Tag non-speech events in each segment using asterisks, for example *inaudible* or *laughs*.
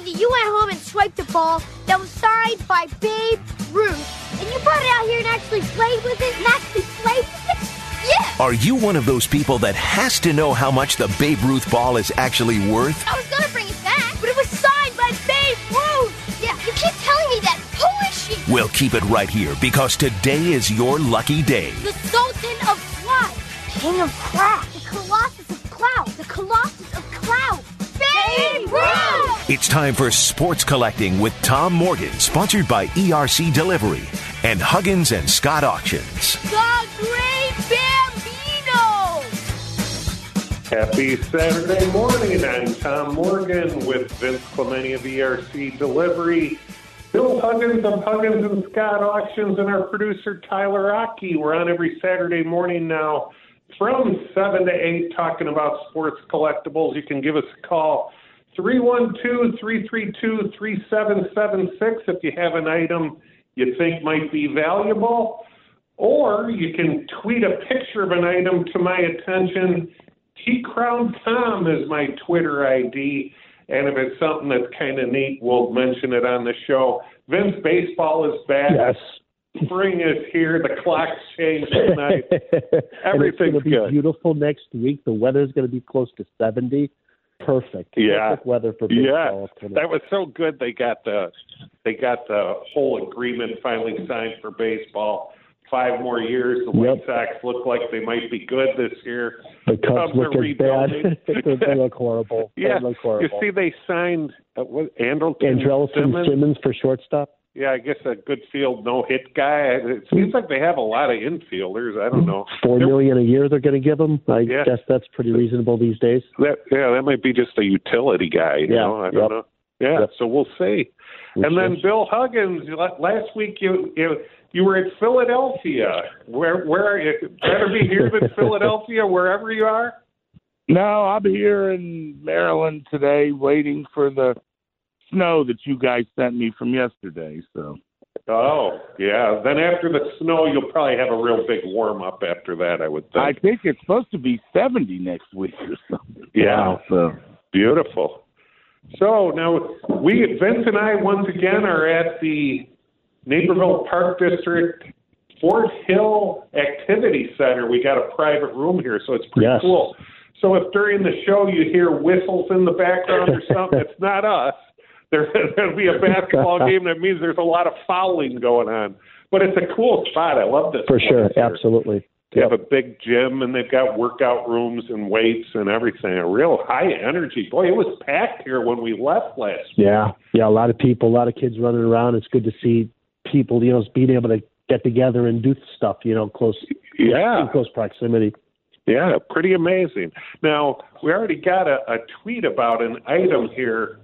that you went home and swiped a ball that was signed by Babe Ruth, and you brought it out here and actually played with it, and actually played with it? Yeah! Are you one of those people that has to know how much the Babe Ruth ball is actually worth? I was gonna bring it back, but it was signed by Babe Ruth! Yeah, you keep telling me that. Who is she? We'll keep it right here because today is your lucky day. The Sultan of Cloud, King of Crash, the Colossus of Clout, the Colossus Babe It's time for Sports Collecting with Tom Morgan, sponsored by ERC Delivery and Huggins and Scott Auctions. The Great Bambino! Happy Saturday morning. I'm Tom Morgan with Vince Clemente of ERC Delivery, Bill Huggins of Huggins and Scott Auctions, and our producer Tyler Rocky. We're on every Saturday morning now from 7 to 8 talking about sports collectibles. You can give us a call 312 332 3776 if you have an item you think might be valuable. Or you can tweet a picture of an item to my attention. T Crown Tom is my Twitter ID. And if it's something that's kind of neat, we'll mention it on the show. Vince, baseball is back. Yes. Spring is here. The clock's changed tonight. Everything's *laughs* and it's gonna be good. beautiful next week. The weather's going to be close to 70. Perfect. Yeah. Perfect weather for Yeah, baseball. tonight. that was so good. They got the they got the whole agreement finally signed for baseball. Five more years. The White Yep. Sox look like they might be good this year. the Cubs Cubs are look as bad. *laughs* *laughs* they look horrible. Yeah, They look you horrible. see, they signed uh, what Andrelton Andrelson Simmons. Simmons for shortstop. Yeah, I guess a good field no hit guy. It seems like they have a lot of infielders. I don't know. Four million a year they're going to give him. I Yeah. guess that's pretty reasonable these days. That yeah, that might be just a utility guy. You Yeah, know, I don't yep. know. Yeah, Yep. so we'll see. Which and then is- Bill Huggins last week you you you were at Philadelphia. Where where are you? Better be here than *laughs* Philadelphia, wherever you are. No, I'm here in Maryland today waiting for the snow that you guys sent me from yesterday. So Oh yeah. Then after the snow, you'll probably have a real big warm up after that. I would think. I think. think it's supposed to be 70 next week or something. Yeah. So Beautiful. So now we, Vince and I, once again are at the Naperville Park District Fort Hill Activity Center. We got a private room here, so it's pretty Yes. cool. So if during the show you hear whistles in the background or something, *laughs* it's not us. There, *laughs* there'll be a basketball *laughs* game. That means there's a lot of fouling going on. But it's a cool spot. I love this. For sure, here. absolutely. They have a big gym and they've got workout rooms and weights and everything. A real high energy. Boy, it was packed here when we left last week. Yeah, yeah. A lot of people, a lot of kids running around. It's good to see people, you know, being able to get together and do stuff, you know, close, Yeah, in close proximity. yeah, pretty amazing. Now, we already got a, a tweet about an item here.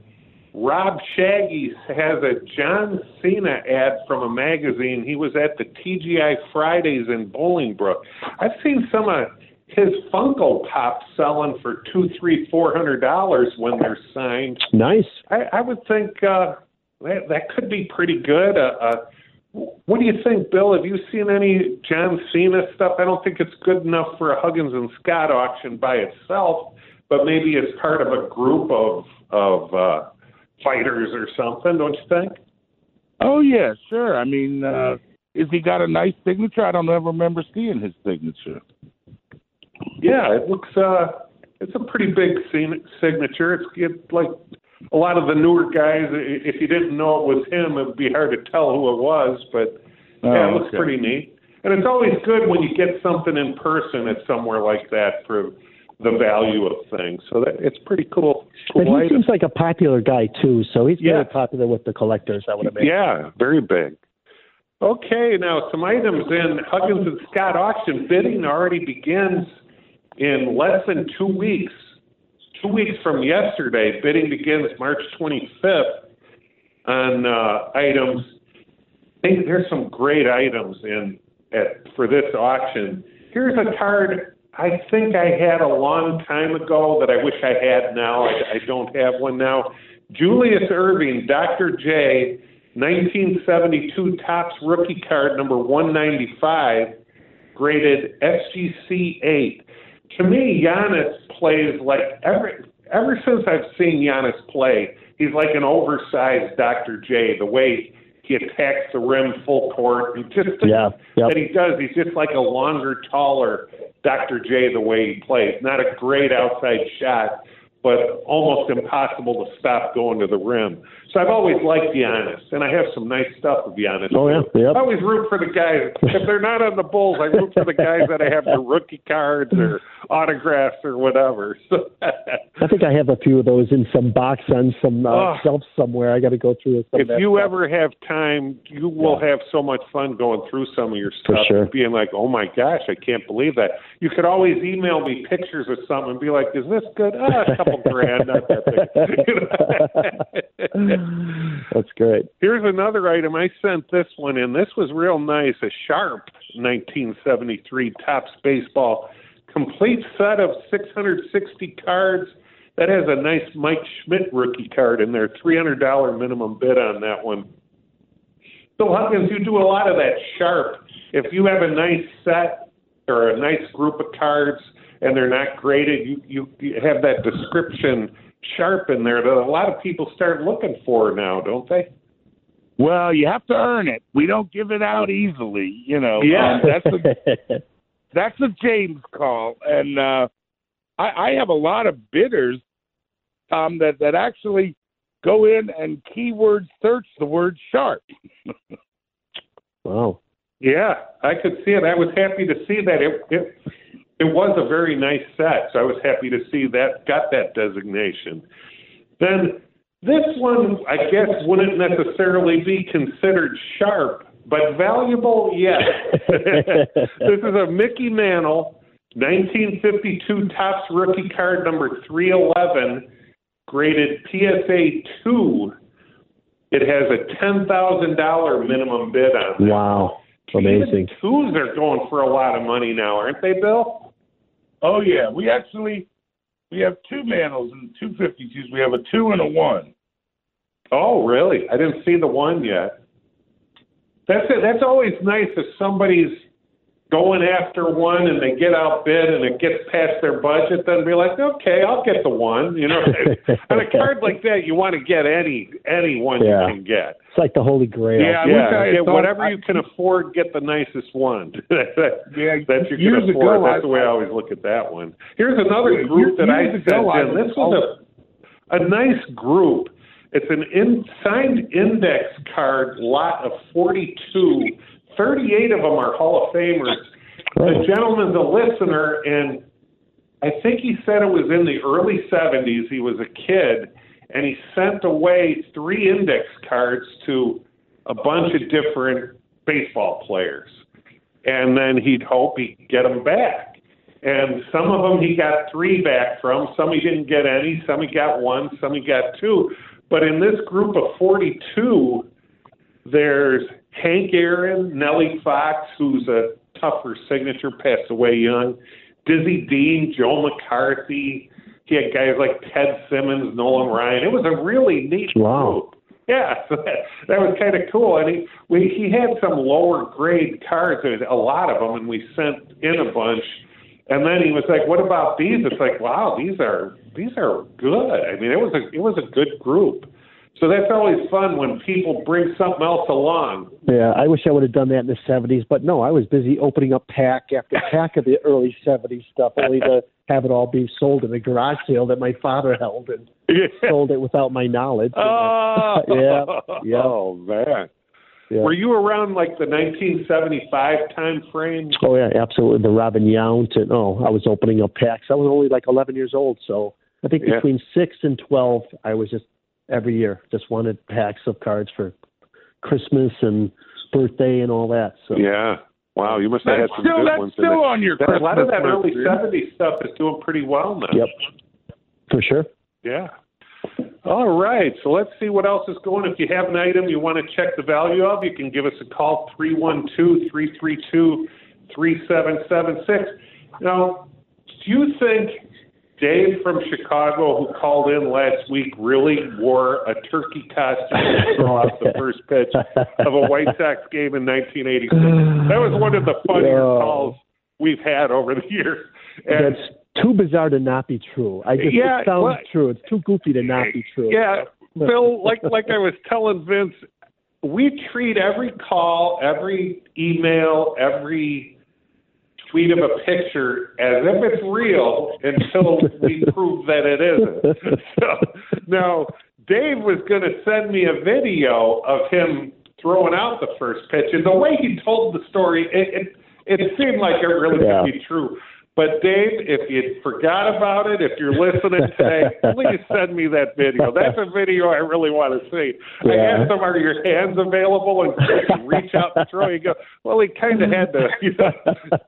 Rob Shaggy has a John Cena ad from a magazine. He was at the TGI Fridays in Bolingbrook. I've seen some of his Funko Pops selling for two, three, four hundred dollars when they're signed. Nice. I, I would think uh, that that could be pretty good. Uh, uh, what do you think, Bill? Have you seen any John Cena stuff? I don't think it's good enough for a Huggins and Scott auction by itself, but maybe as part of a group of of uh, fighters or something. Don't you think? Oh yeah, sure. I mean, uh is he got a nice signature? I don't ever remember seeing his signature. Yeah, it looks. uh It's a pretty big signature. It's it, like a lot of the newer guys. i- If you didn't know it was him, it would be hard to tell who it was. But yeah, it Oh, looks okay. pretty neat. And it's always good when you get something in person at somewhere like that for the value of things. So that it's pretty cool. But he item. seems like a popular guy too, so he's Yeah. very popular with the collectors. I would imagine. Yeah, very big. Okay, now some items in Huggins and Scott auction bidding already begins in less than two weeks. Two weeks from yesterday, bidding begins March 25th on uh, items. I think there's some great items in at for this auction. Here's a card I think I had a long time ago that I wish I had now. I, I don't have one now. Julius Erving, Dr. J, 1972 Topps rookie card number 195, graded SGC 8. To me, Giannis plays like ever ever since I've seen Giannis play, he's like an oversized Dr. J. The way he attacks the rim full court, he just Yeah, yep. that he does. He's just like a longer, taller Dr. J. The way he plays, not a great outside shot, but almost impossible to stop going to the rim. So I've always liked Giannis, and I have some nice stuff with Giannis. Oh, yeah, yep. I always root for the guys. If they're not on the Bulls, I root for the guys that I have the rookie cards or autographs or whatever. *laughs* So, I think I have a few of those in some box on some uh, Oh. shelf somewhere. I got to go through some if you stuff. ever have time, you will have so much fun going through some of your For stuff, sure. and being like, "Oh my gosh, I can't believe that." You could always email me pictures of something and be like, "Is this good? Ah, a couple *laughs* grand, not that big." *laughs* That's great. Here's another item. I sent this one in. This was real nice. A sharp 1973 Topps baseball complete set of 660 cards. That has a nice Mike Schmidt rookie card in there. $300 minimum bid on that one. So Huggins, you do a lot of that sharp. If you have a nice set or a nice group of cards and they're not graded, you, you, you have that description sharp in there that a lot of people start looking for now, don't they? Well, you have to earn it. We don't give it out easily, you know. Yeah. Um, that's a *laughs* that's a James call, and uh, I, I have a lot of bidders, Tom, that that actually go in and keyword search the word sharp. *laughs* wow. Yeah, I could see it. I was happy to see that. It it it was a very nice set, so I was happy to see that got that designation. Then this one, I guess, wouldn't necessarily be considered sharp, but valuable, yes. *laughs* this is a Mickey Mantle, 1952 Topps rookie card number 311, graded PSA 2. It has a $10,000 minimum bid on it. Wow. Amazing. Even twos are going for a lot of money now, aren't they, Bill? Oh yeah, we actually we have two mantles and two fifty twos. We have a two and a one. Oh, really? I didn't see the one yet. That's it. That's always nice if somebody's going after one and they get outbid and it gets past their budget. Then be like, okay, I'll get the one. You know, *laughs* on a card like that, you want to get any any one Yeah. you can get. It's like the Holy Grail. Yeah, I wish I Yeah, thought- whatever I- you can afford, get the nicest one. *laughs* that Yeah, that you years can afford. ago, That's I- the way I always look at that one. Here's another Years- group that I years sent ago, in. was This was a a nice group. It's an in, signed index card lot of 42. 38 of them are Hall of Famers. The gentleman's a listener, and I think he said it was in the early 70s. He was a kid, and he sent away three index cards to a bunch of different baseball players. And then he'd hope he'd get them back. And some of them he got three back from, some he didn't get any, some he got one, some he got two. But in this group of 42, there's Hank Aaron, Nellie Fox, who's a tougher signature, passed away young, Dizzy Dean, Joe McCarthy. He had guys like Ted Simmons, Nolan Ryan. It was a really neat Wow. group. Yeah, so *laughs* that, that was kind of cool. And he we, he had some lower grade cards, a lot of them, and we sent in a bunch. And then he was like, "What about these?" It's like, "Wow, these are these are good." I mean, it was a it was a good group. So that's always fun when people bring something else along. Yeah, I wish I would have done that in the '70s, but no, I was busy opening up pack after pack of the early '70s stuff, only to *laughs* have it all be sold in a garage sale that my father held and sold it without my knowledge. Oh, *laughs* Yeah, yeah. Oh man, Yeah. were you around like the 1975 time frame? Oh yeah, absolutely. The Robin Yount and oh, I was opening up packs. I was only like 11 years old, so I think Yeah. between six and 12, I was just every year just wanted packs of cards for Christmas and birthday and all that. So Yeah. Wow, you must have had some still good that's ones. in still there. on your That- a lot of that early list, 70s stuff is doing pretty well now. yep, for sure. Yeah. All right. So let's see what else is going. If you have an item you want to check the value of, you can give us a call 312 332 3776. Now, do you think Dave from Chicago, who called in last week, really wore a turkey costume to throw out the *laughs* first pitch of a White Sox game in 1986? That was one of the *sighs* funnier calls we've had over the years. And That's too bizarre to not be true. I just Yeah, it sounds well- true. It's too goofy to not be true. Yeah, Phil, like like I was telling Vince, we treat every call, every email, every tweet of a picture as if it's real until we *laughs* prove that it isn't. *laughs* So now Dave was going to send me a video of him throwing out the first pitch, and the way he told the story, it it, it seemed like it really Yeah. could be true. But Dave, if you forgot about it, if you're listening today, *laughs* please send me that video. That's a video I really want to see. I asked him, "Are your hands available?" And reach out to throw. You go, "Well, he kind of had to, *laughs* you know,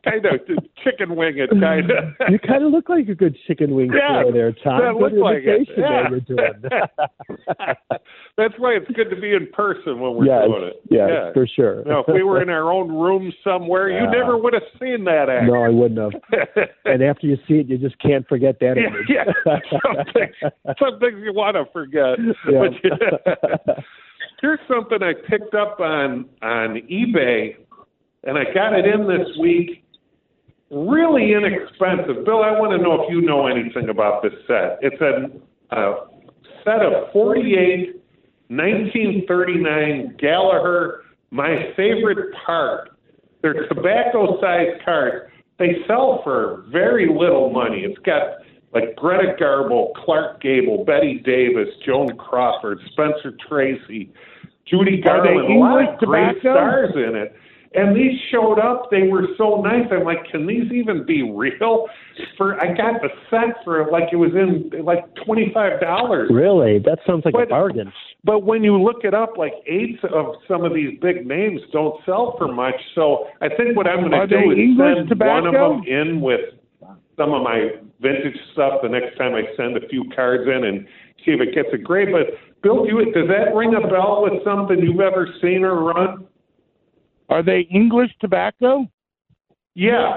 kind of chicken wing it, kind of." *laughs* You kind of look like a good chicken wing Yeah, there, Tom. that looked like it. imitation there you're doing. That's why it's good to be in person when we're yes, doing it. yes, yeah. for sure. No, if we were in our own room somewhere, you never would have seen that act. no, I wouldn't have. *laughs* And after you see it, you just can't forget that yeah, image. yeah. *laughs* Some things, some things you want to forget. Yeah. *laughs* Here's something I picked up on on eBay, and I got it in this week. Really inexpensive. Bill, I want to know if you know anything about this set. It's a, a set of 48 1939 Gallaher, my favorite part. They're tobacco sized cards. They sell for very little money. It's got like Greta Garbo, Clark Gable, Bette Davis, Joan Crawford, Spencer Tracy, Judy Garland, a lot of great tobacco? stars in it. And these showed up. They were so nice. I'm like, can these even be real? For I got the set for like it was in like twenty five dollars. Really? That sounds like a bargain. But when you look it up, like eight of some of these big names don't sell for much. So I think what I'm going to do is English send tobacco? one of them in with some of my vintage stuff the next time I send a few cards in and see if it gets a grade. But Bill, do you, does that ring a bell with something you've ever seen or run? Are they English tobacco? Yeah.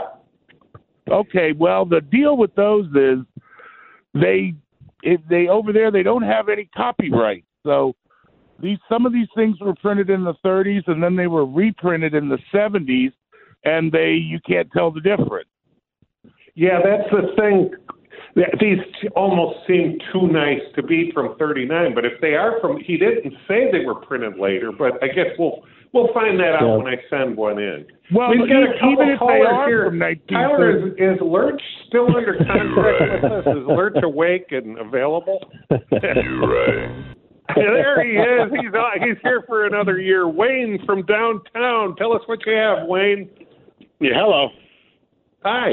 Okay, well, the deal with those is they if they over there they don't have any copyright. So these some of these things were printed in the 30s and then they were reprinted in the 70s and they you can't tell the difference. Yeah, that's the thing. These almost seem too nice to be from 39, but if they are from, he didn't say they were printed later, but I guess we'll we'll find that out Yeah. when I send one in. Well, We've got a couple even callers here. from 1930, Tyler, is, is Lurch still under *laughs* contract with us? Is Lurch awake and available? You're right. *laughs* there he is. He's on, he's here for another year. Wayne from downtown. Tell us what you have, Wayne. Yeah, hello. Hi.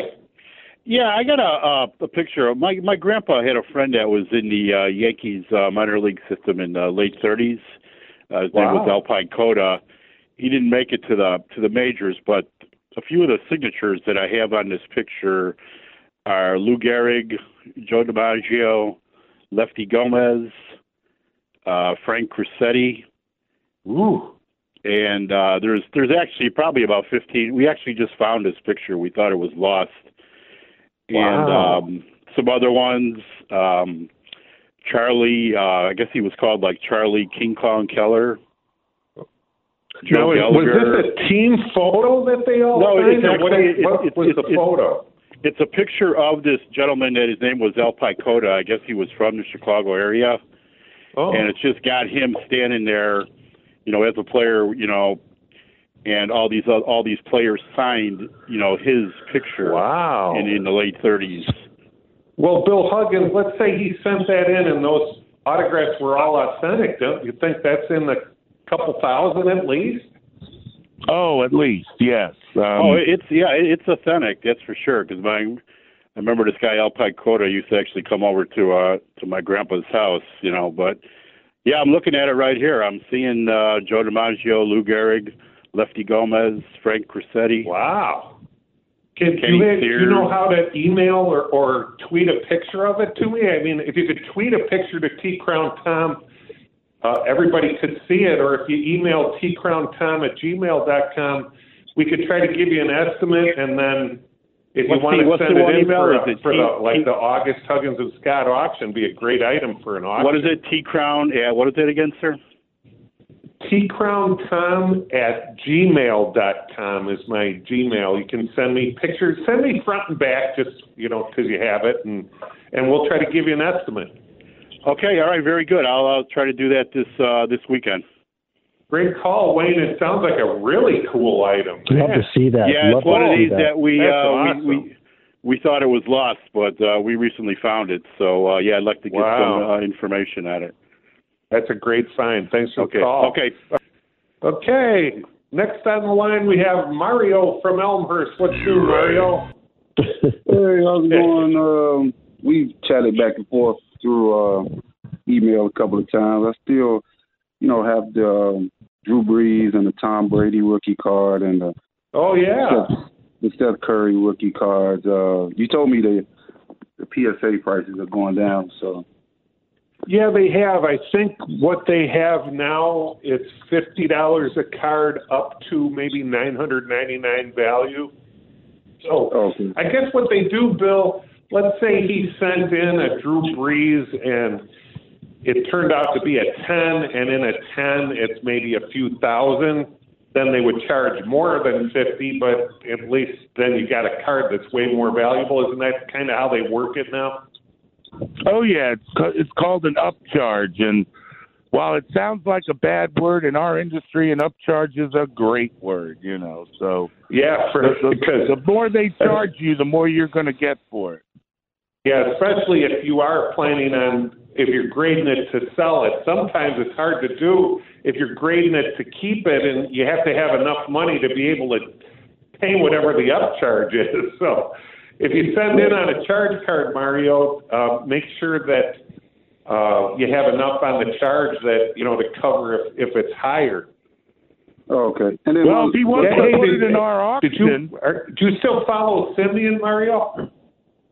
Yeah, I got a uh, a picture. of My my grandpa had a friend that was in the uh, Yankees uh, minor league system in the late 30s. Uh, his name was Alpine Coda. He didn't make it to the to the majors, but a few of the signatures that I have on this picture are Lou Gehrig, Joe DiMaggio, Lefty Gomez, uh, Frank Crosetti, Ooh. and uh, there's there's actually probably about 15. We actually just found this picture. We thought it was lost, Wow. and um, some other ones. Um, Charlie, uh, I guess he was called like Charlie King Kong Keller. Joe Now, was this a team photo that they all No, signed? it's actually- is- what it's- was it's- the it's- photo? It's a picture of this gentleman that his name was El Picota. I guess he was from the Chicago area. Oh, and it's just got him standing there, you know, as a player, you know, and all these uh, all these players signed, you know, his picture wow. in in the late 30s. Well, Bill Huggins, let's say he sent that in and those autographs were all authentic. Don't you think that's in the couple thousand at least? Oh, at least yes. Um, oh, it's yeah, it's authentic, that's for sure. Because my, I remember this guy El Picota used to actually come over to uh to my grandpa's house, you know. But yeah, I'm looking at it right here. I'm seeing uh Joe DiMaggio, Lou Gehrig, Lefty Gomez, Frank Crosetti. Wow. Can Kenny you, Sears. you know how to email or, or tweet a picture of it to me? I mean, if you could tweet a picture to T Crown Tom, uh, everybody could see it. Or if you email tcrowntom at gmail.com, we could try to give you an estimate. And then if you What's want the- to send it in for, a, for T- the, like T- the August Huggins and Scott auction, be a great item for an auction. What is it? T Crown. Yeah, what is it again, sir? T Crown tcrowntom at gmail.com is my Gmail. You can send me pictures. Send me front and back, just, you know, because you have it, and, and we'll try to give you an estimate. Okay, all right, very good. I'll, I'll try to do that this uh, this weekend. Great call, Wayne. It sounds like a really cool item. Love to see that. Yeah, Love it's one of these that. that, we, uh, awesome. we we we thought it was lost, but uh, we recently found it. So uh, yeah, I'd like to get Wow. some uh, information on it. That's a great sign. Thanks for Okay, the call. okay. Okay. Next on the line, we have Mario from Elmhurst. What's new, Mario? *laughs* Hey, how's it going? Um, we've chatted back and forth through uh, email a couple of times. I still, you know, have the um, Drew Brees and the Tom Brady rookie card and the Oh, yeah. Steph, the Steph Curry rookie cards. Uh, you told me the the PSA prices are going down, so Yeah, they have. I think what they have now it's fifty dollars a card up to maybe nine hundred ninety nine value. So okay. I guess what they do, Bill, let's say he sent in a Drew Brees and it turned out to be a 10, and in a 10, it's maybe a few thousand, then they would charge more than 50, but at least then you got a card that's way more valuable. Isn't that kind of how they work it now? Oh yeah, it's ca- it's called an upcharge, and while it sounds like a bad word in our industry, an upcharge is a great word. You know, so Yeah, for, the, the, because the more they charge you, the more you're going to get for it. Yeah, especially if you are planning on if you're grading it to sell it. Sometimes it's hard to do if you're grading it to keep it, and you have to have enough money to be able to pay whatever the upcharge *laughs* is. So, if you send in on a charge card, Mario, uh, make sure that uh, you have enough on the charge that you know to cover if, if it's higher. Okay. And then Well, if he wants Yeah, to put it in our Did auction, you are, do you still follow Simeon, Mario?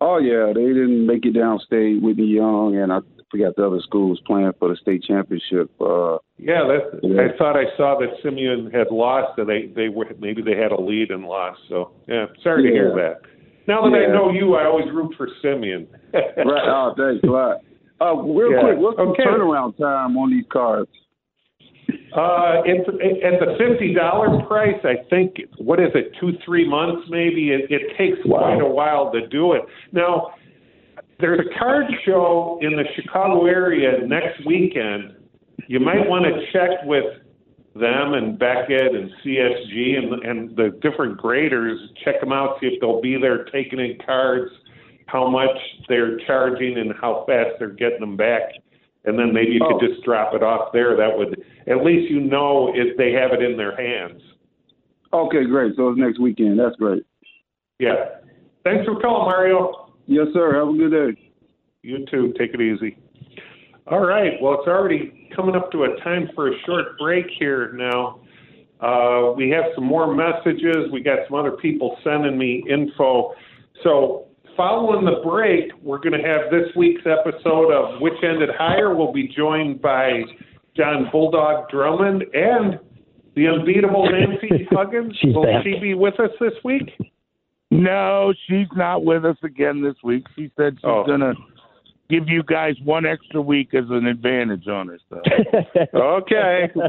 Oh yeah, they didn't make it downstate. Whitney Young and I forgot the other schools playing for the state championship. Uh, Yeah, that, Yeah. I thought I saw that Simeon had lost, and they they were maybe they had a lead and lost. So yeah, sorry to hear that. Now that I know you, I always root for Simeon. right. Oh, thanks a lot. Uh, real *laughs* Yeah. quick, what's Okay. the turnaround time on these cards? Uh, it's at the fifty dollar price. I think what is it, two three months maybe. It, it takes quite a while to do it. Now, there's a card show in the Chicago area next weekend. You might want to check with them and Beckett and CSG and and the different graders. Check them out, see if they'll be there taking in cards, how much they're charging, and how fast they're getting them back. And then maybe you Oh. could just drop it off there. That would at least you know if they have it in their hands. Okay, great. So it's next weekend. That's great. Yeah. Thanks for calling, Mario. Yes, sir. Have a good day. You too. Take it easy. All right. Well, it's already coming up to a time for a short break here now. Uh, we have some more messages. We got some other people sending me info. So, following the break, we're going to have this week's episode of Which Ended Higher. We'll be joined by John Bulldog Drummond and the unbeatable Nancy *laughs* Huggins. She's Will back. she be with us this week? no, she's not with us again this week. She said she's Oh. gonna give you guys one extra week as an advantage on herself. Okay. *laughs*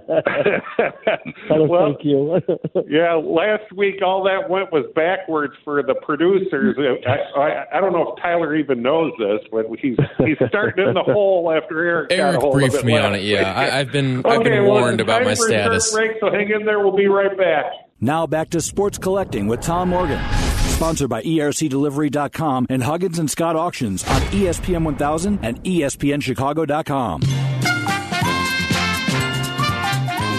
*laughs* Well, thank you. *laughs* yeah, last week all that went was backwards for the producers. I, I, I don't know if Tyler even knows this, but he's he's starting in the hole after Eric. got a Eric hold briefed of it me on it. Yeah. I, I've been I've Okay, been well, warned it's about time my for a short status. Break, so hang in there. We'll be right back. Now back to sports collecting with Tom Morgan. Sponsored by ERCDelivery.com and Huggins and Scott Auctions on ESPN 1000 and ESPNChicago.com.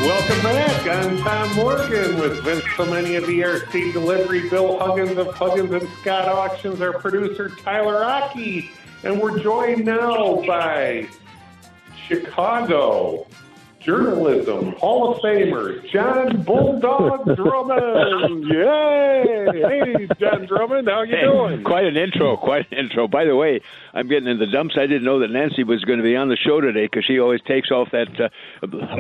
Welcome back. I'm Tom Morgan with Vince Clemente of ERC Delivery, Bill Huggins of Huggins and Scott Auctions, our producer Tyler Aki, and we're joined now by Chicago journalism Hall of Famer John Bulldog *laughs* Drummond. Yay! Hey, John Drummond, how you Hey, doing? Quite an intro, quite an intro. By the way, I'm getting in the dumps. I didn't know that Nancy was going to be on the show today because she always takes off that uh,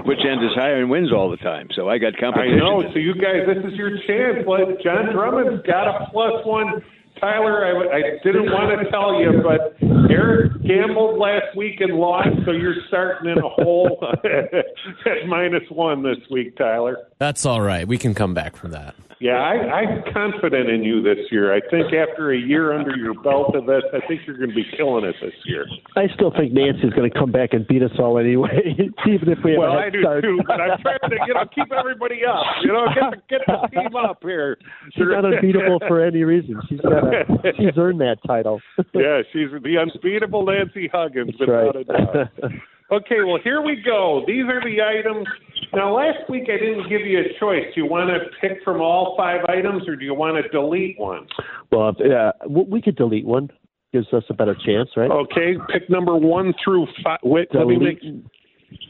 which end is higher and wins all the time. So I got competition. I competition. know. So you guys, this is your chance. Let John Drummond's got a plus one. Tyler, I, I didn't want to tell you, but Eric gambled last week and lost, so you're starting in a hole *laughs* at minus one this week, Tyler. That's all right. We can come back from that. Yeah, I, I'm confident in you this year. I think after a year under your belt of this, I think you're going to be killing it this year. I still think Nancy's going to come back and beat us all anyway, *laughs* even if we have well, a I head do start. too, but I'm trying to you know keep everybody up. You know, get the, get the team up here. *laughs* She's not unbeatable for any reason. She's got a, she's earned that title. *laughs* yeah, she's the unbeatable Nancy Huggins, That's without right. a doubt. Okay, well, here we go. These are the items. Now, last week I didn't give you a choice. Do you want to pick from all five items, or do you want to delete one? well, yeah, uh, we could delete one. Gives us a better chance, right? Okay, pick number one through five. Wait, let me make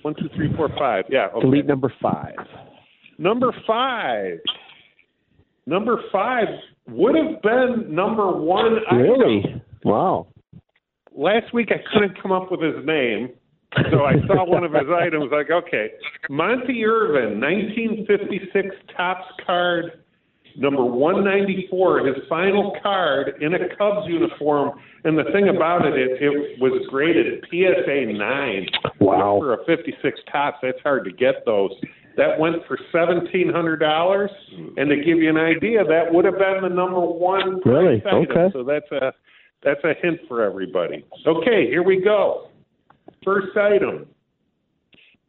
one, two, three, four, five. Yeah. Okay. Delete number five. Number five. Number five would have been number one item. Really? Wow. last week I couldn't come up with his name, so I saw *laughs* one of his items. Like, okay, Monte Irvin, 1956 Topps card, number 194, his final card in a Cubs uniform. And the thing about it, it, it was graded PSA nine. Wow. For a 56 Topps, that's hard to get those. That went for seventeen hundred dollars, and to give you an idea, that would have been the number one Really? item. Okay. So that's a that's a hint for everybody. Okay, here we go. First item.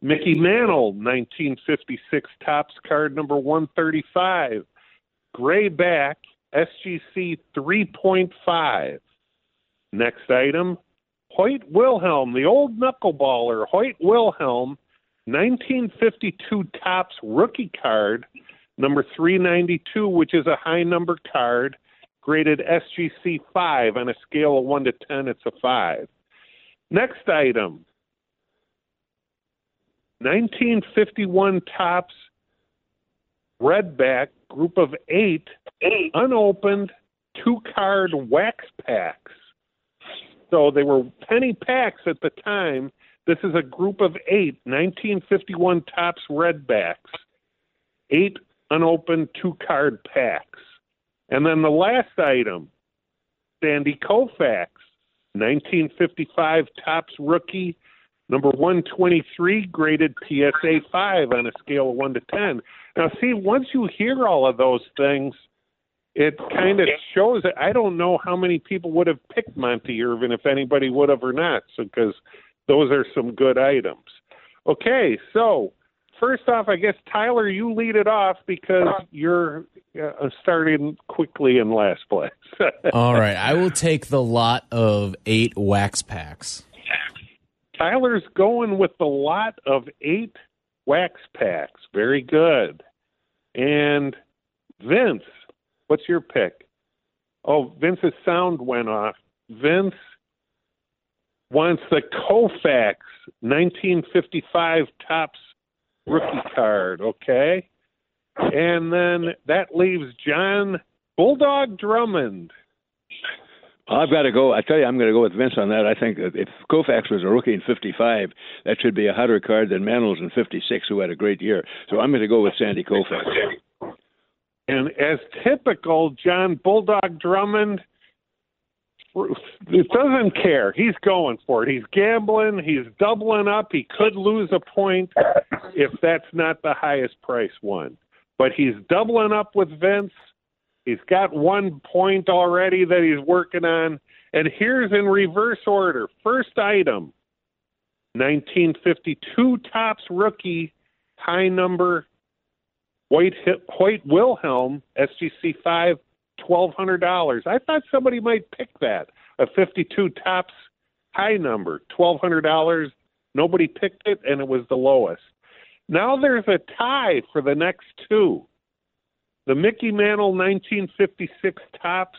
Mickey Mantle, 1956 Topps card number 135. Gray back, SGC 3.5. Next item. Hoyt Wilhelm, the old knuckleballer, Hoyt Wilhelm, 1952 Topps rookie card number 392, which is a high number card graded SGC 5 on a scale of 1 to 10, it's a 5. Next item 1951 Topps Redback Group of 8 unopened two card wax packs. So they were penny packs at the time. This is a group of eight 1951 Topps Redbacks. Eight unopened two card packs. And then the last item, Sandy Koufax, 1955 Topps rookie, number 123, graded PSA 5 on a scale of 1 to 10. Now, see, once you hear all of those things, it kind of shows that I don't know how many people would have picked Monte Irvin, if anybody would have or not, so because those are some good items. Okay, so first off, I guess Tyler, you lead it off because you're uh, starting quickly in last place. *laughs* All right. I will take the lot of eight wax packs. Tyler's going with the lot of eight wax packs. Very good. And Vince, what's your pick? Oh, Vince's sound went off. Vince wants the Koufax 1955 Topps rookie card, okay? And then that leaves John Bulldog Drummond. I've got to go. I tell you, I'm going to go with Vince on that. I think if Koufax was a rookie in '55, that should be a hotter card than Mantles in '56, who had a great year. So I'm going to go with Sandy Koufax. And as typical, John Bulldog Drummond it doesn't care. He's going for it. He's gambling. He's doubling up. He could lose a point if that's not the highest price one. But he's doubling up with Vince. He's got one point already that he's working on. And here's in reverse order. First item 1952 Topps rookie, high number, White, Hoyt Wilhelm, SGC 5, $1,200. I thought somebody might pick that. A 52 Topps high number, $1,200. Nobody picked it, and it was the lowest. Now there's a tie for the next two. The Mickey Mantle 1956 Topps,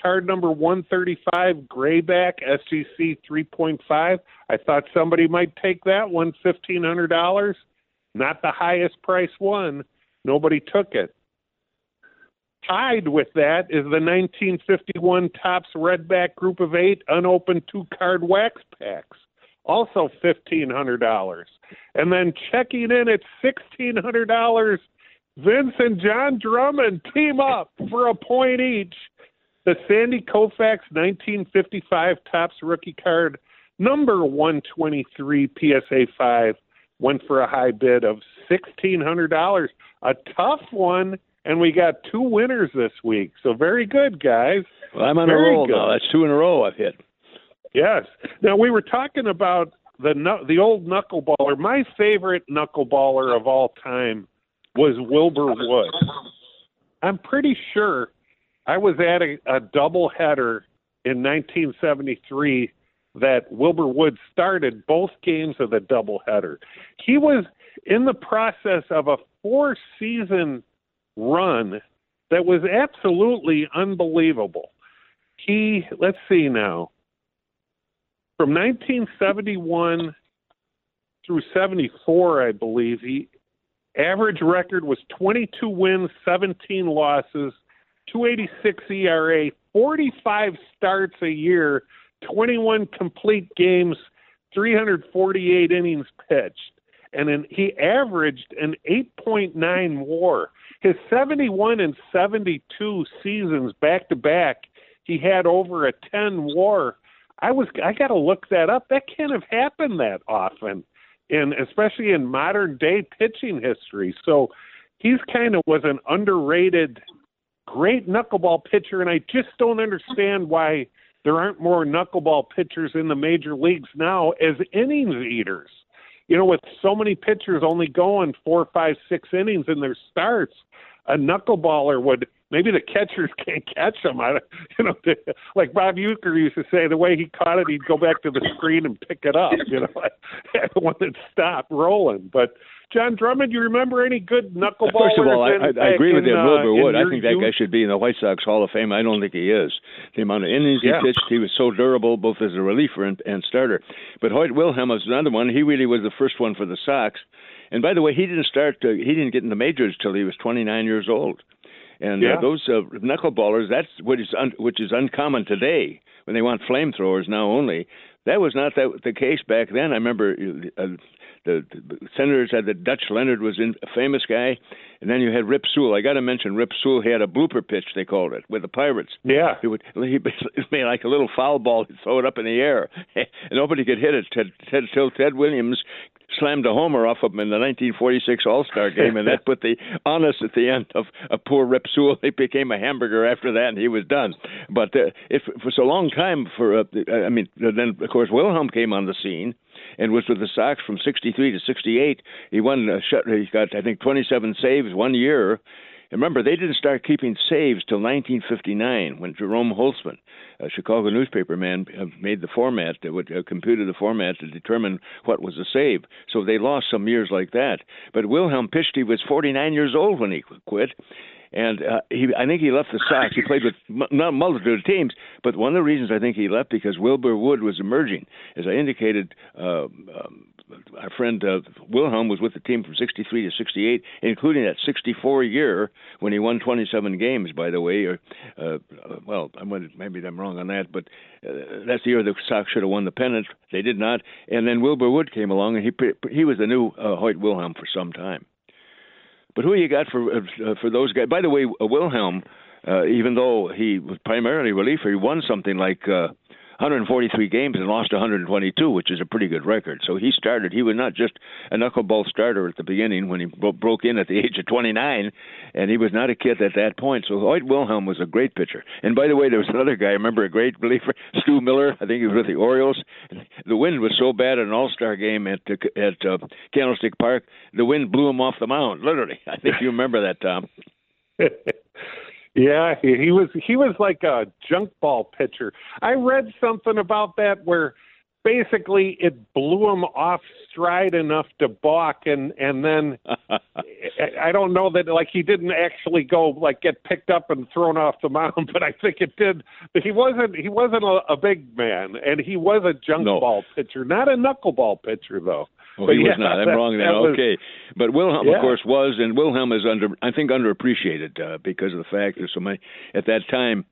card number 135, Grayback, SGC 3.5. I thought somebody might take that one, $1,500. Not the highest price one. Nobody took it. Tied with that is the 1951 Topps Redback Group of Eight unopened two card wax packs, also $1,500. And then checking in at $1,600, Vince and John Drummond team up for a point each. The Sandy Koufax 1955 Topps rookie card, number 123 PSA 5, went for a high bid of $1,600. A tough one, and we got two winners this week. So very good, guys. Well, I'm on Very a roll good. now. That's two in a row I've hit. Yes. Now we were talking about the the old knuckleballer. My favorite knuckleballer of all time was Wilbur Wood. I'm pretty sure I was at a, a double header in 1973 that Wilbur Wood started both games of the doubleheader. He was in the process of a four season run that was absolutely unbelievable. He, let's see now, from 1971 through 74, I believe, he average record was 22 wins, 17 losses, 286 ERA, 45 starts a year, 21 complete games, 348 innings pitched. And then he averaged an 8.9 war. His 71 and 72 seasons back to back, he had over a 10 war. I was I got to look that up. That can't have happened that often and especially in modern day pitching history. So he's kind of was an underrated great knuckleball pitcher and I just don't understand why there aren't more knuckleball pitchers in the major leagues now as innings eaters. You know, with so many pitchers only going four, five, six innings in their starts, a knuckleballer would maybe the catchers *laughs* can't catch him. I, *laughs* you know, like Bob Uecker used to say, the way he caught it, he'd go back to the screen and pick it up. You know, the one that stopped rolling. But John Drummond, you remember any good knuckleballers? First of all, I, I, I agree with you, uh, Wilbur in Wood. I think that guy should be in the White Sox Hall of Fame. I don't think he is. The amount of innings Yeah. he pitched, he was so durable, both as a reliever and, and starter. But Hoyt Wilhelm was another one. He really was the first one for the Sox. And by the way, he didn't start. Uh, he didn't get in the majors till he was 29 years old. And Yeah. uh, those uh, knuckleballers, that's what is un- which is uncommon today when they want flamethrowers now only. That was not that the case back then. I remember uh, the, the Senators had the Dutch Leonard was in, a famous guy, and then you had Rip Sewell. I got to mention Rip Sewell. He had a blooper pitch they called it with the Pirates. Yeah, he would he *laughs* made like a little foul ball. He'd throw it up in the air, *laughs* and nobody could hit it Ted, Ted, till Ted Williams slammed a homer off of him in the 1946 All Star game, and that *laughs* put the honest at the end of a poor Rip Sewell. He became a hamburger after that, and he was done. But uh, it was a long time for. Uh, I mean, then of course Wilhelm came on the scene and was with the Sox from 63 to 68. He won. Uh, shut, he got I think 27 saves one year. And remember, they didn't start keeping saves till 1959 when Jerome Holtzman, a Chicago newspaper man, uh, made the format that would uh, computed the format to determine what was a save. So they lost some years like that. But Wilhelm. He was 49 years old when he quit. And uh, he, I think he left the Sox. He *laughs* played with m- not a multitude of teams, but one of the reasons I think he left because Wilbur Wood was emerging. As I indicated, uh, um, our friend uh, Wilhelm was with the team from 63 to 68, including that 64 year when he won 27 games, by the way. Or, uh, well, I'm gonna, maybe I'm wrong on that, but uh, that's the year the Sox should have won the pennant. They did not. And then Wilbur Wood came along, and he he was the new uh, Hoyt Wilhelm for some time. But who you got for uh, for those guys? By the way, uh, Wilhelm, uh, even though he was primarily reliever, he won something like uh, 143 games and lost 122, which is a pretty good record. So he started. He was not just a knuckleball starter at the beginning when he bro- broke in at the *laughs* age of 29, and he was not a kid at that point. So Hoyt Wilhelm was a great pitcher. And by the way, there was another guy. I remember a great reliever, *laughs* Stu Miller. I think he was with the Orioles. The wind was so bad at an All-Star game at at uh, Candlestick Park, the wind blew him off the mound. Literally, I think you remember that, Tom. *laughs* Yeah, he, he was he was like a junk ball pitcher. I read something about that where basically it blew him off stride enough to balk and and then *laughs* I- don't know that like he didn't actually go like get picked up and thrown off the mound, *laughs* but I think it did. But he wasn't he wasn't a, a big man and he was a junk No. ball pitcher, not a knuckleball pitcher though. Oh, he was not. I'm that- wrong then. was- okay, but Wilhelm, Yeah. of course, was, and Wilhelm is under, I think, underappreciated uh, because of the fact there's so many. At that time,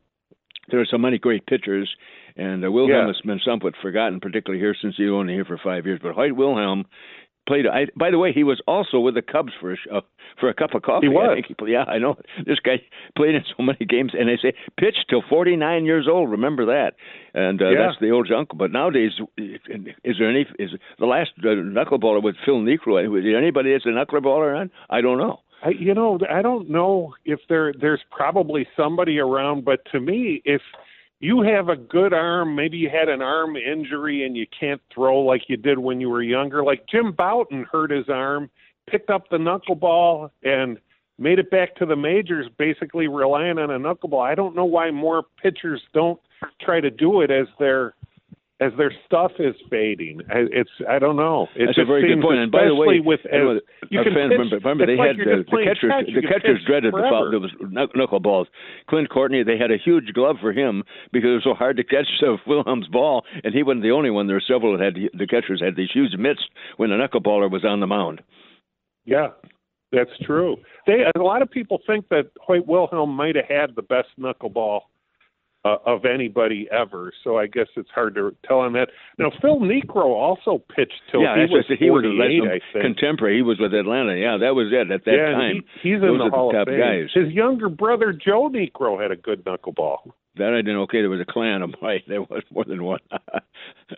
there are so many great pitchers, and uh, Wilhelm Yeah. has been somewhat forgotten, particularly here since he was only here for five years. But Hoyt Wilhelm played. I, by the way, he was also with the Cubs for a uh, for a cup of coffee. He was. I he played, yeah, I know. This guy played in so many games, and they say pitched till 49 years old. Remember that? And uh, Yeah. that's the old junk. But nowadays, is there any? Is the last uh, knuckleballer with Phil Niekro? Is there anybody that's a knuckleballer on? I don't know. I, you know, I don't know if there there's probably somebody around, but to me, if you have a good arm, maybe you had an arm injury and you can't throw like you did when you were younger. Like Jim Bouton hurt his arm, picked up the knuckleball and made it back to the majors, basically relying on a knuckleball. I don't know why more pitchers don't try to do it as their as their stuff is fading. I, it's I don't know. It That's a very good point. And by the way, with you know, you can pitch, remember, remember they like had the, the catchers. catch. The catchers dreaded the foul. There was knuck- knuckleballs. Clint Courtney, they had a huge glove for him because it was so hard to catch *laughs* uh, Wilhelm's ball, and he wasn't the only one. There were several that had the catchers had these huge mitts when the knuckleballer was on the mound. Yeah, that's true. They a lot of people think that Hoyt Wilhelm might have had the best knuckleball uh, of anybody ever. So I guess it's hard to tell on that. Now Phil Niekro also pitched till yeah, he was he was a 48, I think. contemporary. He was with Atlanta. Yeah, that was it at that yeah, time. he, he's Those in the Hall top of Fame. guys. His younger brother Joe Niekro had a good knuckleball. That I didn't. Okay, there was a clan of right. *laughs* There was more than one. *laughs*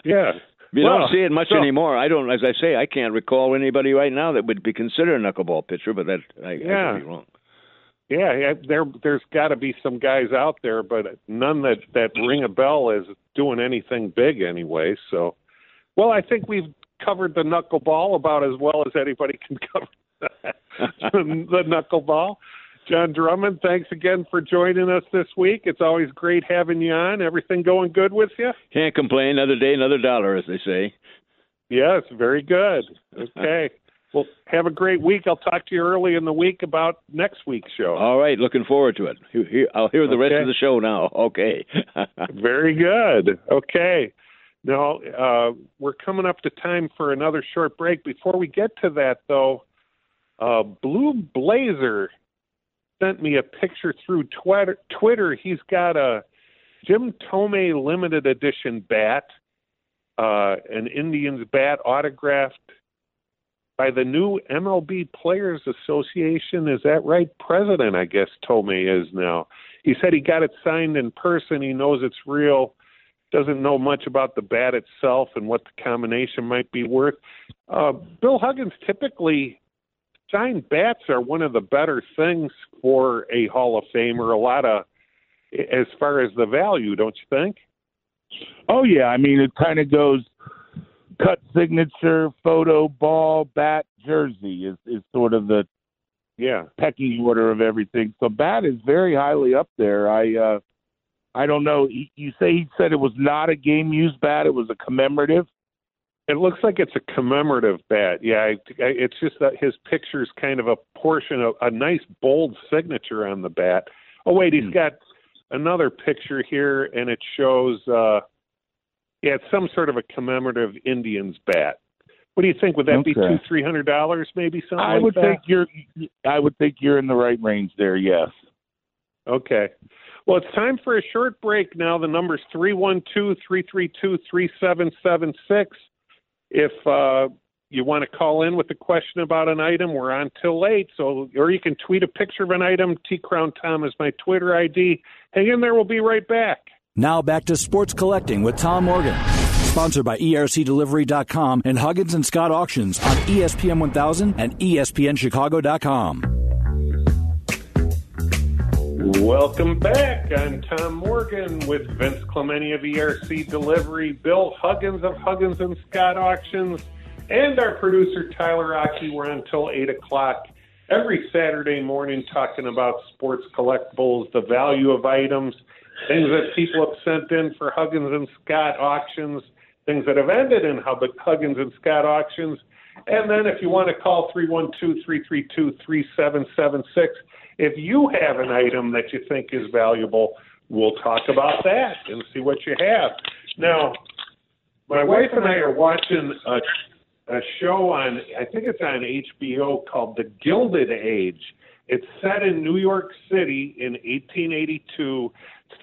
Yeah. You Well, don't see it much so- anymore. I don't, as I say, I can't recall anybody right now that would be considered a knuckleball pitcher, but that I, I Yeah. could be wrong. Yeah, there there's got to be some guys out there, but none that that ring a bell as doing anything big anyway. So, well, I think we've covered the knuckleball about as well as anybody can *laughs* cover the knuckleball. John Drummond, thanks again for joining us this week. It's always great having you on. Everything going good with you? Can't complain. Another day, another dollar, as they say. Yes, very good. *laughs* Okay. Well, have a great week. I'll talk to you early in the week about next week's show. All right, looking forward to it. I'll hear the rest of the show now. *laughs* Okay. *laughs* Very good. Okay. Now, uh, we're coming up to time for another short break. Before we get to that, though, uh, Blue Blazer sent me a picture through Twitter. Twitter. He's got a Jim Thome limited edition bat, uh, an Indians bat autographed by the new MLB Players Association. Is that right? President, I guess Thome is now. He said he got it signed in person. He knows it's real. Doesn't know much about the bat itself and what the combination might be worth. Uh, Bill Huggins typically signed bats are one of the better things for a Hall of Famer. A lot of as far as the value, don't you think? Oh yeah, I mean it kind of goes cut signature, photo, ball, bat, jersey is is sort of the Yeah. pecking order of everything. So bat is very highly up there. I uh I don't know. He- You say he said it was not a game used bat; it was a commemorative. It looks like it's a commemorative bat. Yeah, I, I, it's just that his picture's kind of a portion of a nice bold signature on the bat. Oh wait, he's got another picture here, and it shows. uh Yeah, it's some sort of a commemorative Indians bat. What do you think? Would that be two, three hundred dollars, maybe something I like would that? think you're. I would think you're in the right range there. Yes. Okay. Well, it's time for a short break now. The number's 312 332 3776. If uh, you want to call in with a question about an item, we're on till late. So, or you can tweet a picture of an item. T Crown Tom is my Twitter ID. Hang in there. We'll be right back. Now back to sports collecting with Tom Morgan. Sponsored by ERCDelivery.com and Huggins and Scott Auctions on ESPN 1000 and ESPNChicago.com. Welcome back. I'm Tom Morgan with Vince Clemente of ERC Delivery, Bill Huggins of Huggins and Scott Auctions, and our producer Tyler Aki. We're until 8 o'clock every Saturday morning talking about sports collectibles, the value of items, things that people have sent in for Huggins and Scott Auctions, things that have ended in Huggins and Scott Auctions. And then if you want to call 312 332 3776, if you have an item that you think is valuable, we'll talk about that and see what you have. Now, my wife and I are watching a, a show on, I think it's on HBO called The Gilded Age. It's set in New York City in 1882.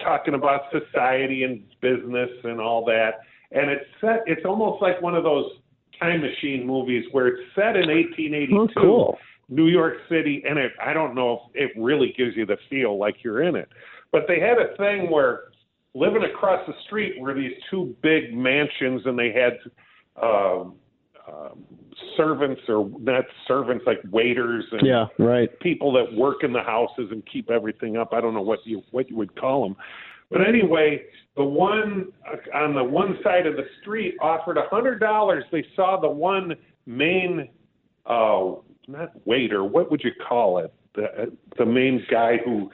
Talking about society and business and all that. And it's set, it's almost like one of those time machine movies where it's set in 1882. Oh, cool. New York City, and it, I don't know if it really gives you the feel like you're in it. But they had a thing where living across the street were these two big mansions, and they had um, um, servants or not servants, like waiters and Yeah, right. people that work in the houses and keep everything up. I don't know what you what you would call them. But anyway, the one uh, on the one side of the street offered a hundred dollars. They saw the one main, uh, not waiter. What would you call it? The the main guy who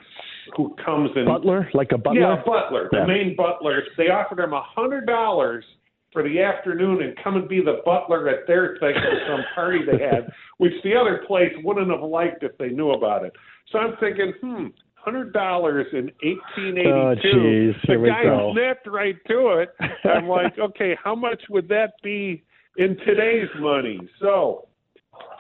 who comes in Butler, like a butler. yeah, butler, the main butler. They offered him a hundred dollars for the afternoon and come and be the butler at their thing for some party they had, *laughs* which the other place wouldn't have liked if they knew about it. So I'm thinking, hmm, hundred dollars in 1882. Oh, geez, the guy go. snapped right to it. I'm *laughs* like, okay, how much would that be in today's money? So,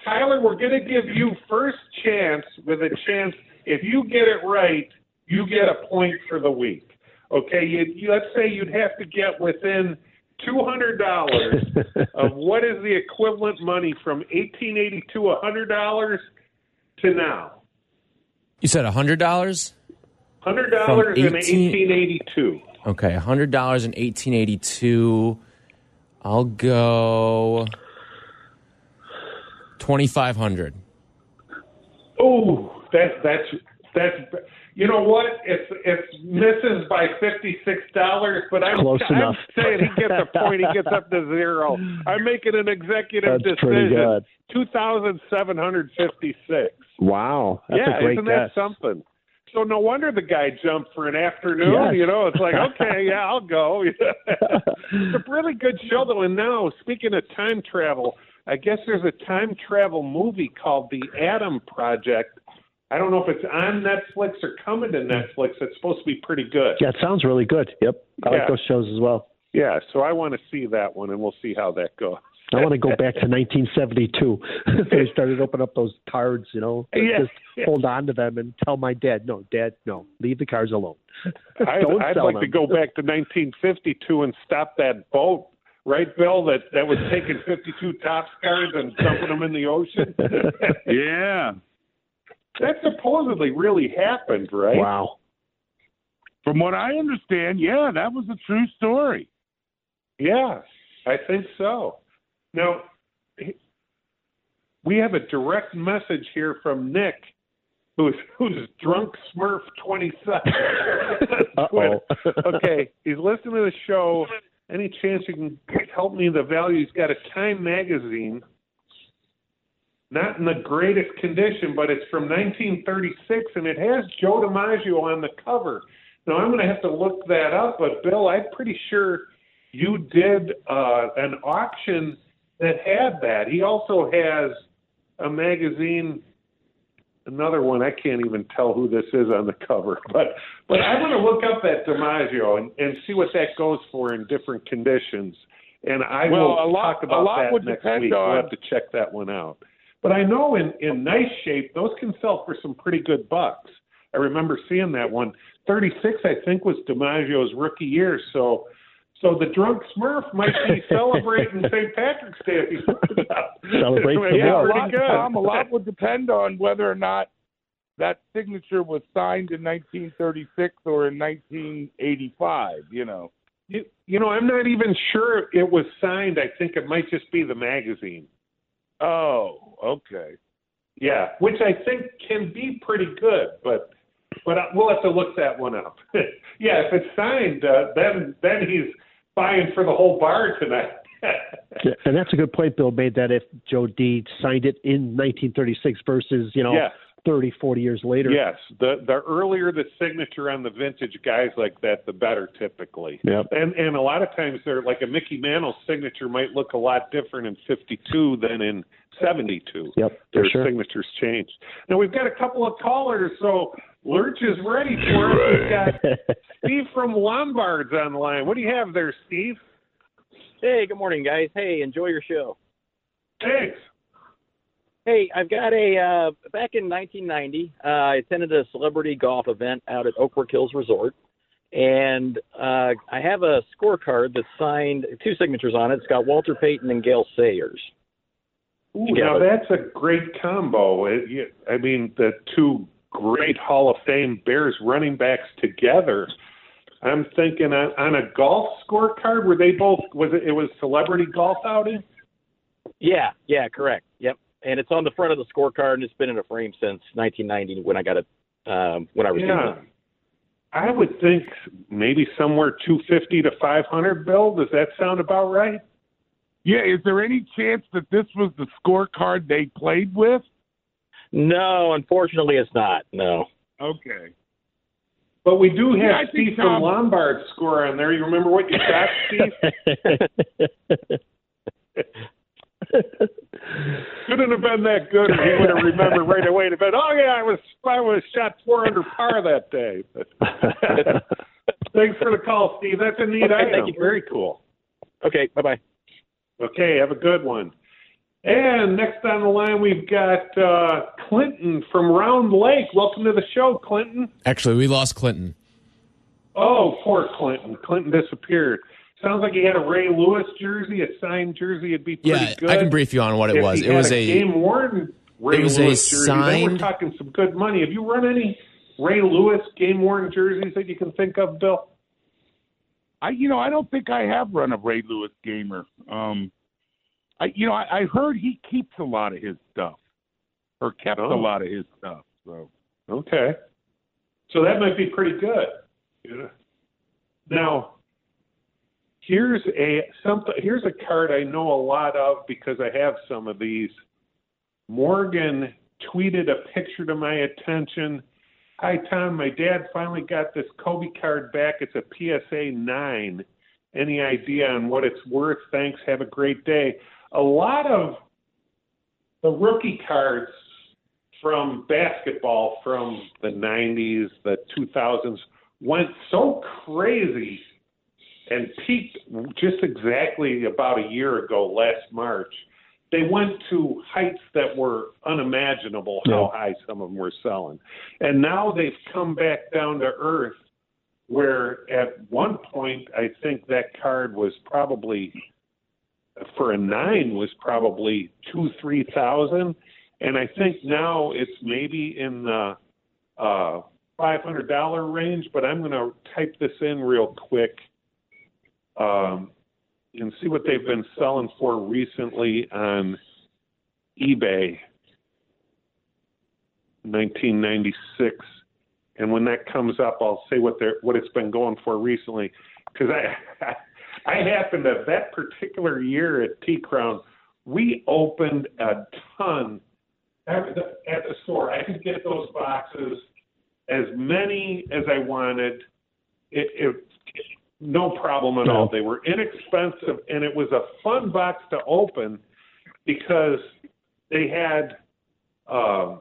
Tyler, we're going to give you first chance with a chance. If you get it right, you get a point for the week. Okay, you, you, let's say you'd have to get within two hundred dollars *laughs* of what is the equivalent money from eighteen eighty two, a hundred dollars to now. You said a hundred dollars. Hundred dollars in 18 eighteen eighty two. Okay, hundred dollars in eighteen eighty two. I'll go twenty five hundred. Oh, that's that's that's. You know what? It's it's misses by fifty six dollars, but I'm, Close I'm enough. saying he gets a point. He gets up to zero. *laughs* I'm making an executive That's decision. Two thousand seven hundred fifty six. Wow, that's yeah, a great isn't guess. that something? So no wonder the guy jumped for an afternoon. Yes. You know, it's like *laughs* okay, yeah, I'll go. *laughs* it's a really good show though. And now, speaking of time travel, I guess there's a time travel movie called The Adam Project. I don't know if it's on Netflix or coming to Netflix. It's supposed to be pretty good. Yeah, it sounds really good. Yep, I Yeah. like those shows as well. Yeah, so I want to see that one, and we'll see how that goes. I want to go back to 1972. *laughs* they started opening up those cards, you know. Yeah. Just hold on to them and tell my dad, no, dad, no, leave the cards alone. *laughs* I'd, Don't I'd sell like to go back to 1952 and stop that boat, right, Bill? That that was taking 52 Topps cards and dumping them in the ocean. *laughs* Yeah. That supposedly really happened, right? Wow. From what I understand, yeah, that was a true story. Yeah, I think so. Now, we have a direct message here from Nick, who's who's drunk Smurf twenty seven. *laughs* Okay, he's listening to the show. Any chance you can help me? The value. He's got a Time magazine, not in the greatest condition, but it's from 1936, and it has Joe DiMaggio on the cover. Now I'm going to have to look that up, but Bill, I'm pretty sure you did uh, an auction that had that. He also has a magazine, another one. I can't even tell who this is on the cover, *laughs* but but I'm going to look up that DiMaggio and, and see what that goes for in different conditions. And I Well, will a lot- talk a about lot that would next depend week. We'll have to check that one out. But I know in in nice shape, those can sell for some pretty good bucks. I remember seeing that one. 36, I think, was DiMaggio's rookie year. So, so the drunk Smurf might be *laughs* celebrating St. Patrick's Day if he's Celebrate It might *laughs* some Yeah, a pretty lot, good. Tom, a lot would depend on whether or not that signature was signed in 1936 or in 1985. You know. You, you know, I'm not even sure it was signed. I think it might just be the magazine. Oh, okay. Yeah, which I think can be pretty good, but but we'll have to look that one up. *laughs* yeah, if it's signed, uh, then then he's buying for the whole bar tonight. *laughs* Yeah, and that's a good point Bill made that if Joe D signed it in 1936 versus, you know, Yes. 30, 40 years later. Yes, the the earlier the signature on the vintage guys like that, the better typically. Yep. And and a lot of times they're like a Mickey Mantle signature might look a lot different in '52 than in '72. Yep, Their sure. signatures change. Now we've got a couple of callers, so Lurch is ready for us. We've got *laughs* Steve from Lombards on the line. What do you have there, Steve? Hey, good morning, guys. Hey, enjoy your show. Thanks. Hey, I've got a uh, back in 1990. Uh, I attended a celebrity golf event out at Oakbrook Hills Resort, and uh, I have a scorecard that's signed two signatures on it. It's got Walter Payton and Gale Sayers. Ooh, now that's a great combo. It, you- I mean, the two great Hall of Fame Bears running backs together. I'm thinking on, on a golf scorecard. Were they both? Was it? It was celebrity golf outing. Yeah, yeah, correct. Yep, and it's on the front of the scorecard, and it's been in a frame since 1990 when I got it um, when I received Yeah. it. I would think maybe somewhere 250 to 500. Bill, does that sound about right? Yeah, is there any chance that this was the scorecard they played with? No, unfortunately, it's not. No. Okay. But we do have Yeah, I think Steve from Tom- Lombard score on there. You remember what you got, Steve? *laughs* *laughs* Couldn't have been that good, or he would have remembered right away. To been, oh yeah, I was I was shot four under par that day. *laughs* Thanks for the call, Steve. That's a neat Okay, item. thank you. Very cool. Okay, bye bye. Okay, have a good one. And next on the line, we've got uh, Clinton from Round Lake. Welcome to the show, Clinton. Actually, we lost Clinton. Oh, poor Clinton. Clinton disappeared. Sounds like he had a Ray Lewis jersey, a signed jersey. It'd be pretty Yeah, good. I can brief you on what it If was. he It was had a- game worn Ray it was a Lewis jersey. Then we're talking some good money. Have you run any Ray Lewis game worn jerseys that you can think of, Bill? I, you know, I don't think I have run a Ray Lewis gamer. Um, I, you know, I, I heard he keeps a lot of his stuff, or kept Oh. a lot of his stuff. So Okay. So that might be pretty good. Yeah. Now, here's a something. Here's a card I know a lot of because I have some of these. Morgan tweeted a picture to my attention. Hi Tom, my dad finally got this Kobe card back. It's a PSA nine. Any idea on what it's worth? Thanks. Have a great day. A lot of the rookie cards from basketball from the 90s, the 2000s went so crazy and peaked just exactly about a year ago, last March. They went to heights that were unimaginable how high some of them were selling. And now they've come back down to earth where at one point I think that card was probably for a nine was probably two, three thousand. And I think now it's maybe in the uh, five hundred dollar range. But I'm going to type this in real quick um, and see what they've been selling for recently on eBay. 1996, and when that comes up, I'll say what they're what it's been going for recently. Because I *laughs* I happened to that particular year at T Crown, we opened a ton at the, at the store. I could get those boxes as many as I wanted. It, it no problem at all. They were inexpensive, and it was a fun box to open because they had um,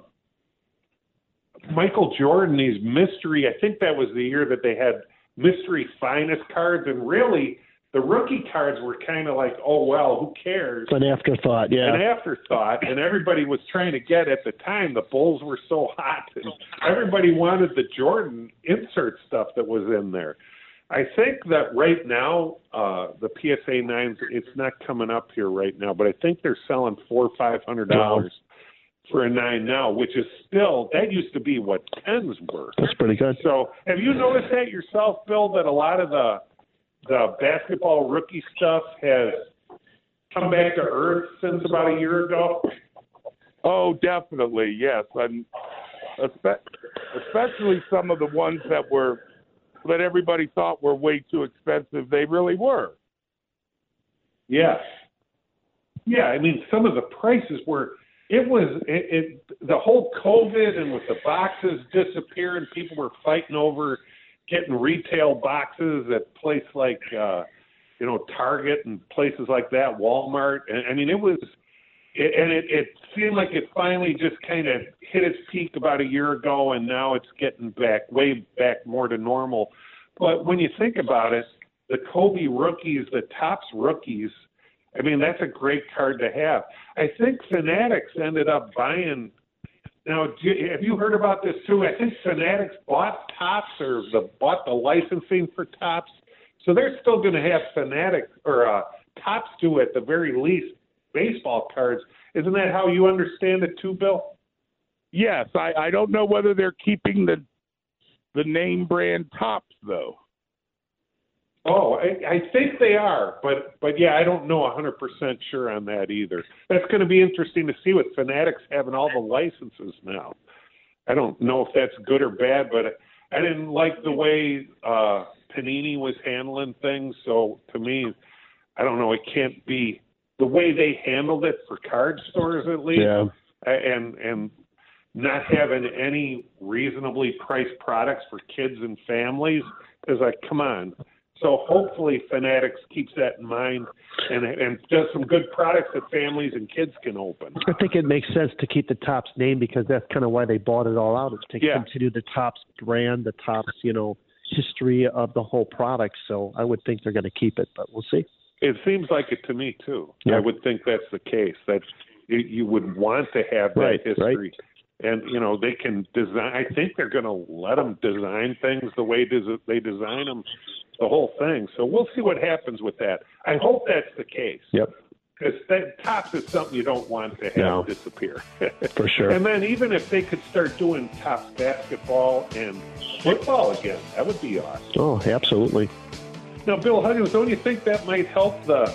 Michael Jordan. These mystery. I think that was the year that they had mystery finest cards, and really the rookie cards were kind of like, oh well, who cares? An afterthought, yeah. an afterthought, and everybody was trying to get at the time. The Bulls were so hot, and everybody wanted the Jordan insert stuff that was in there. I think that right now, uh, the PSA nines, it's not coming up here right now, but I think they're selling four or five hundred dollars for a nine now, which is still that used to be what tens were. That's pretty good. So, have you noticed that yourself, Bill? That a lot of the the basketball rookie stuff has come back to earth since about a year ago. Oh, definitely, yes, and espe- especially some of the ones that were that everybody thought were way too expensive. They really were. Yes. Yeah, I mean, some of the prices were. It was it, it the whole COVID and with the boxes disappearing, people were fighting over getting retail boxes at places like uh, you know Target and places like that, Walmart. And I mean, it was. It, and it, it seemed like it finally just kind of hit its peak about a year ago, and now it's getting back way back more to normal. But when you think about it, the Kobe rookies, the Topps rookies, I mean, that's a great card to have. I think Fanatics ended up buying Now, you, have you heard about this too? I think Fanatics bought Topps or the bought the licensing for Topps, so they're still going to have Fanatics or uh, Topps do at the very least baseball cards. Isn't that how you understand it too, Bill? Yes, I, I don't know whether they're keeping the the name brand Topps though. Oh, I, I think they are, but but yeah, I don't know 100% sure on that either. That's going to be interesting to see with Fanatics having all the licenses now. I don't know if that's good or bad, but I didn't like the way uh Panini was handling things. So to me, I don't know. It can't be the way they handled it for card stores at least, Yeah. and and not having any reasonably priced products for kids and families is like, come on. So hopefully Fanatics keeps that in mind and and does some good products that families and kids can open. I think it makes sense to keep the Topps name because that's kind of why they bought it all out is to Yeah. continue the Topps brand, the Topps, you know, history of the whole product. So I would think they're going to keep it, but we'll see. It seems like it to me too. Yeah. I would think that's the case. That you, you would want to have that Right, history, and you know they can design. I think they're going to let them design things the way they design them, the whole thing. So we'll see what happens with that. I hope that's the case. Yep. Because that Topps is something you don't want to have No. disappear. *laughs* For sure. And then even if they could start doing Topps basketball and football again, that would be awesome. Oh, absolutely. Now, Bill Huggins, don't you think that might help the?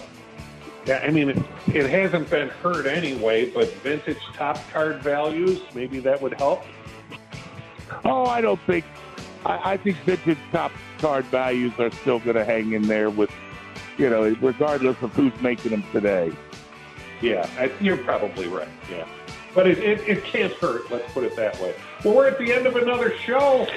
Yeah, I mean, it, it hasn't been hurt anyway, but vintage Topps card values, maybe that would help. Oh, I don't think. I, I think vintage Topps card values are still going to hang in there with, you know, regardless of who's making them today. Yeah, I, you're probably right. Yeah, but it, it it can't hurt. Let's put it that way. Well, we're at the end of another show.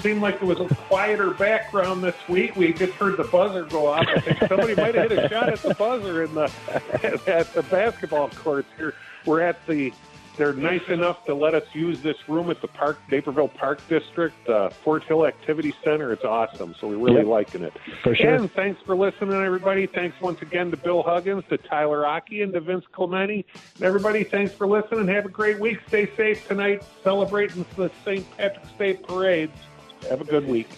Seemed like there was a quieter background this week. We just heard the buzzer go off. I think somebody might have hit a shot at the buzzer in the *laughs* at the basketball courts here. We're at the. They're nice enough to let us use this room at the Park Naperville Park District, uh, Fort Hill Activity Center. It's awesome, so we're really Yep. liking it. For sure. And thanks for listening, everybody. Thanks once again to Bill Huggins, to Tyler Aki, and to Vince Clemente. And everybody, thanks for listening. Have a great week. Stay safe tonight, celebrating the St. Patrick's Day parades. Have a good week.